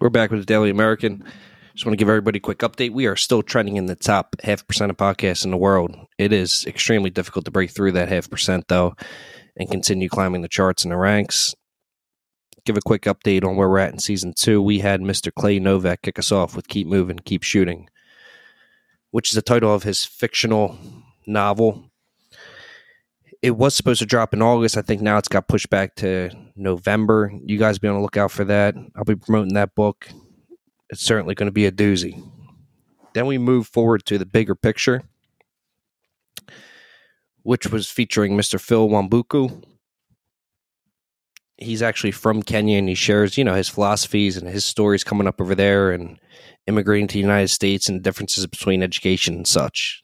We're back with the Daily American. Just want to give everybody a quick update. We are still trending in the top half percent of podcasts in the world. It is extremely difficult to break through that half percent, though, and continue climbing the charts and the ranks. Give a quick update on where we're at in season two. We had Mr. Clay Novak kick us off with Keep Moving, Keep Shooting, which is the title of his fictional novel it was supposed to drop in August. I think now it's got pushed back to November. You guys be on the lookout for that. I'll be promoting that book. It's certainly going to be a doozy. Then we move forward to the bigger picture, which was featuring Mr. Phil Wambugu. He's actually from Kenya and he shares, you know, his philosophies and his stories coming up over there and immigrating to the United States and the differences between education and such.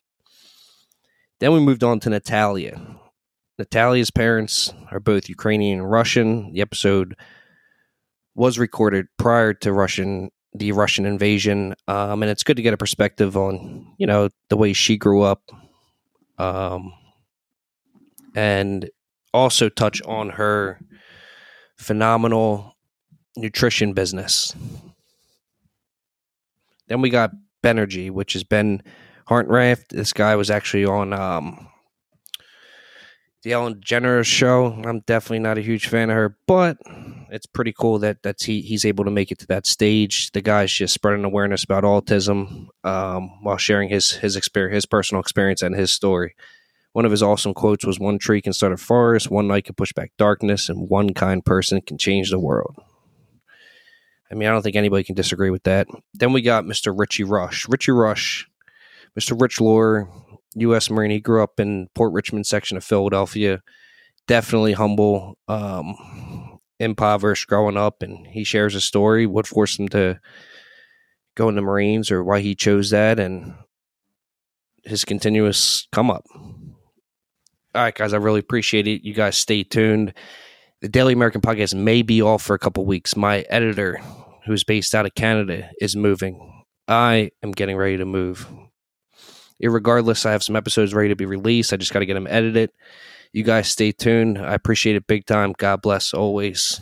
Then we moved on to Natalia. Natalia's parents are both Ukrainian and Russian. The episode was recorded prior to Russian the Russian invasion, um, and it's good to get a perspective on you know the way she grew up, um, and also touch on her phenomenal nutrition business. Then we got Benergy, which is Ben Hartranft. This guy was actually on um, the Ellen DeGeneres show. I'm definitely not a huge fan of her, but it's pretty cool that that's he he's able to make it to that stage. The guy's just spreading awareness about autism um, while sharing his his experience, his personal experience, and his story. One of his awesome quotes was, "One tree can start a forest, one light can push back darkness, and one kind person can change the world." I mean, I don't think anybody can disagree with that. Then we got Mr. Richie Rush. Richie Rush, Mr. Rich Lore, U.S. Marine. He grew up in Port Richmond section of Philadelphia. Definitely humble, um, impoverished growing up, and he shares a story. What forced him to go in the Marines, or why he chose that, and his continuous come up. All right, guys, I really appreciate it. You guys stay tuned. The Daily American podcast may be off for a couple weeks. My editor, who's based out of Canada, is moving. I am getting ready to move Irregardless, I have some episodes ready to be released. I just got to get them edited. You guys stay tuned. I appreciate it big time. God bless always.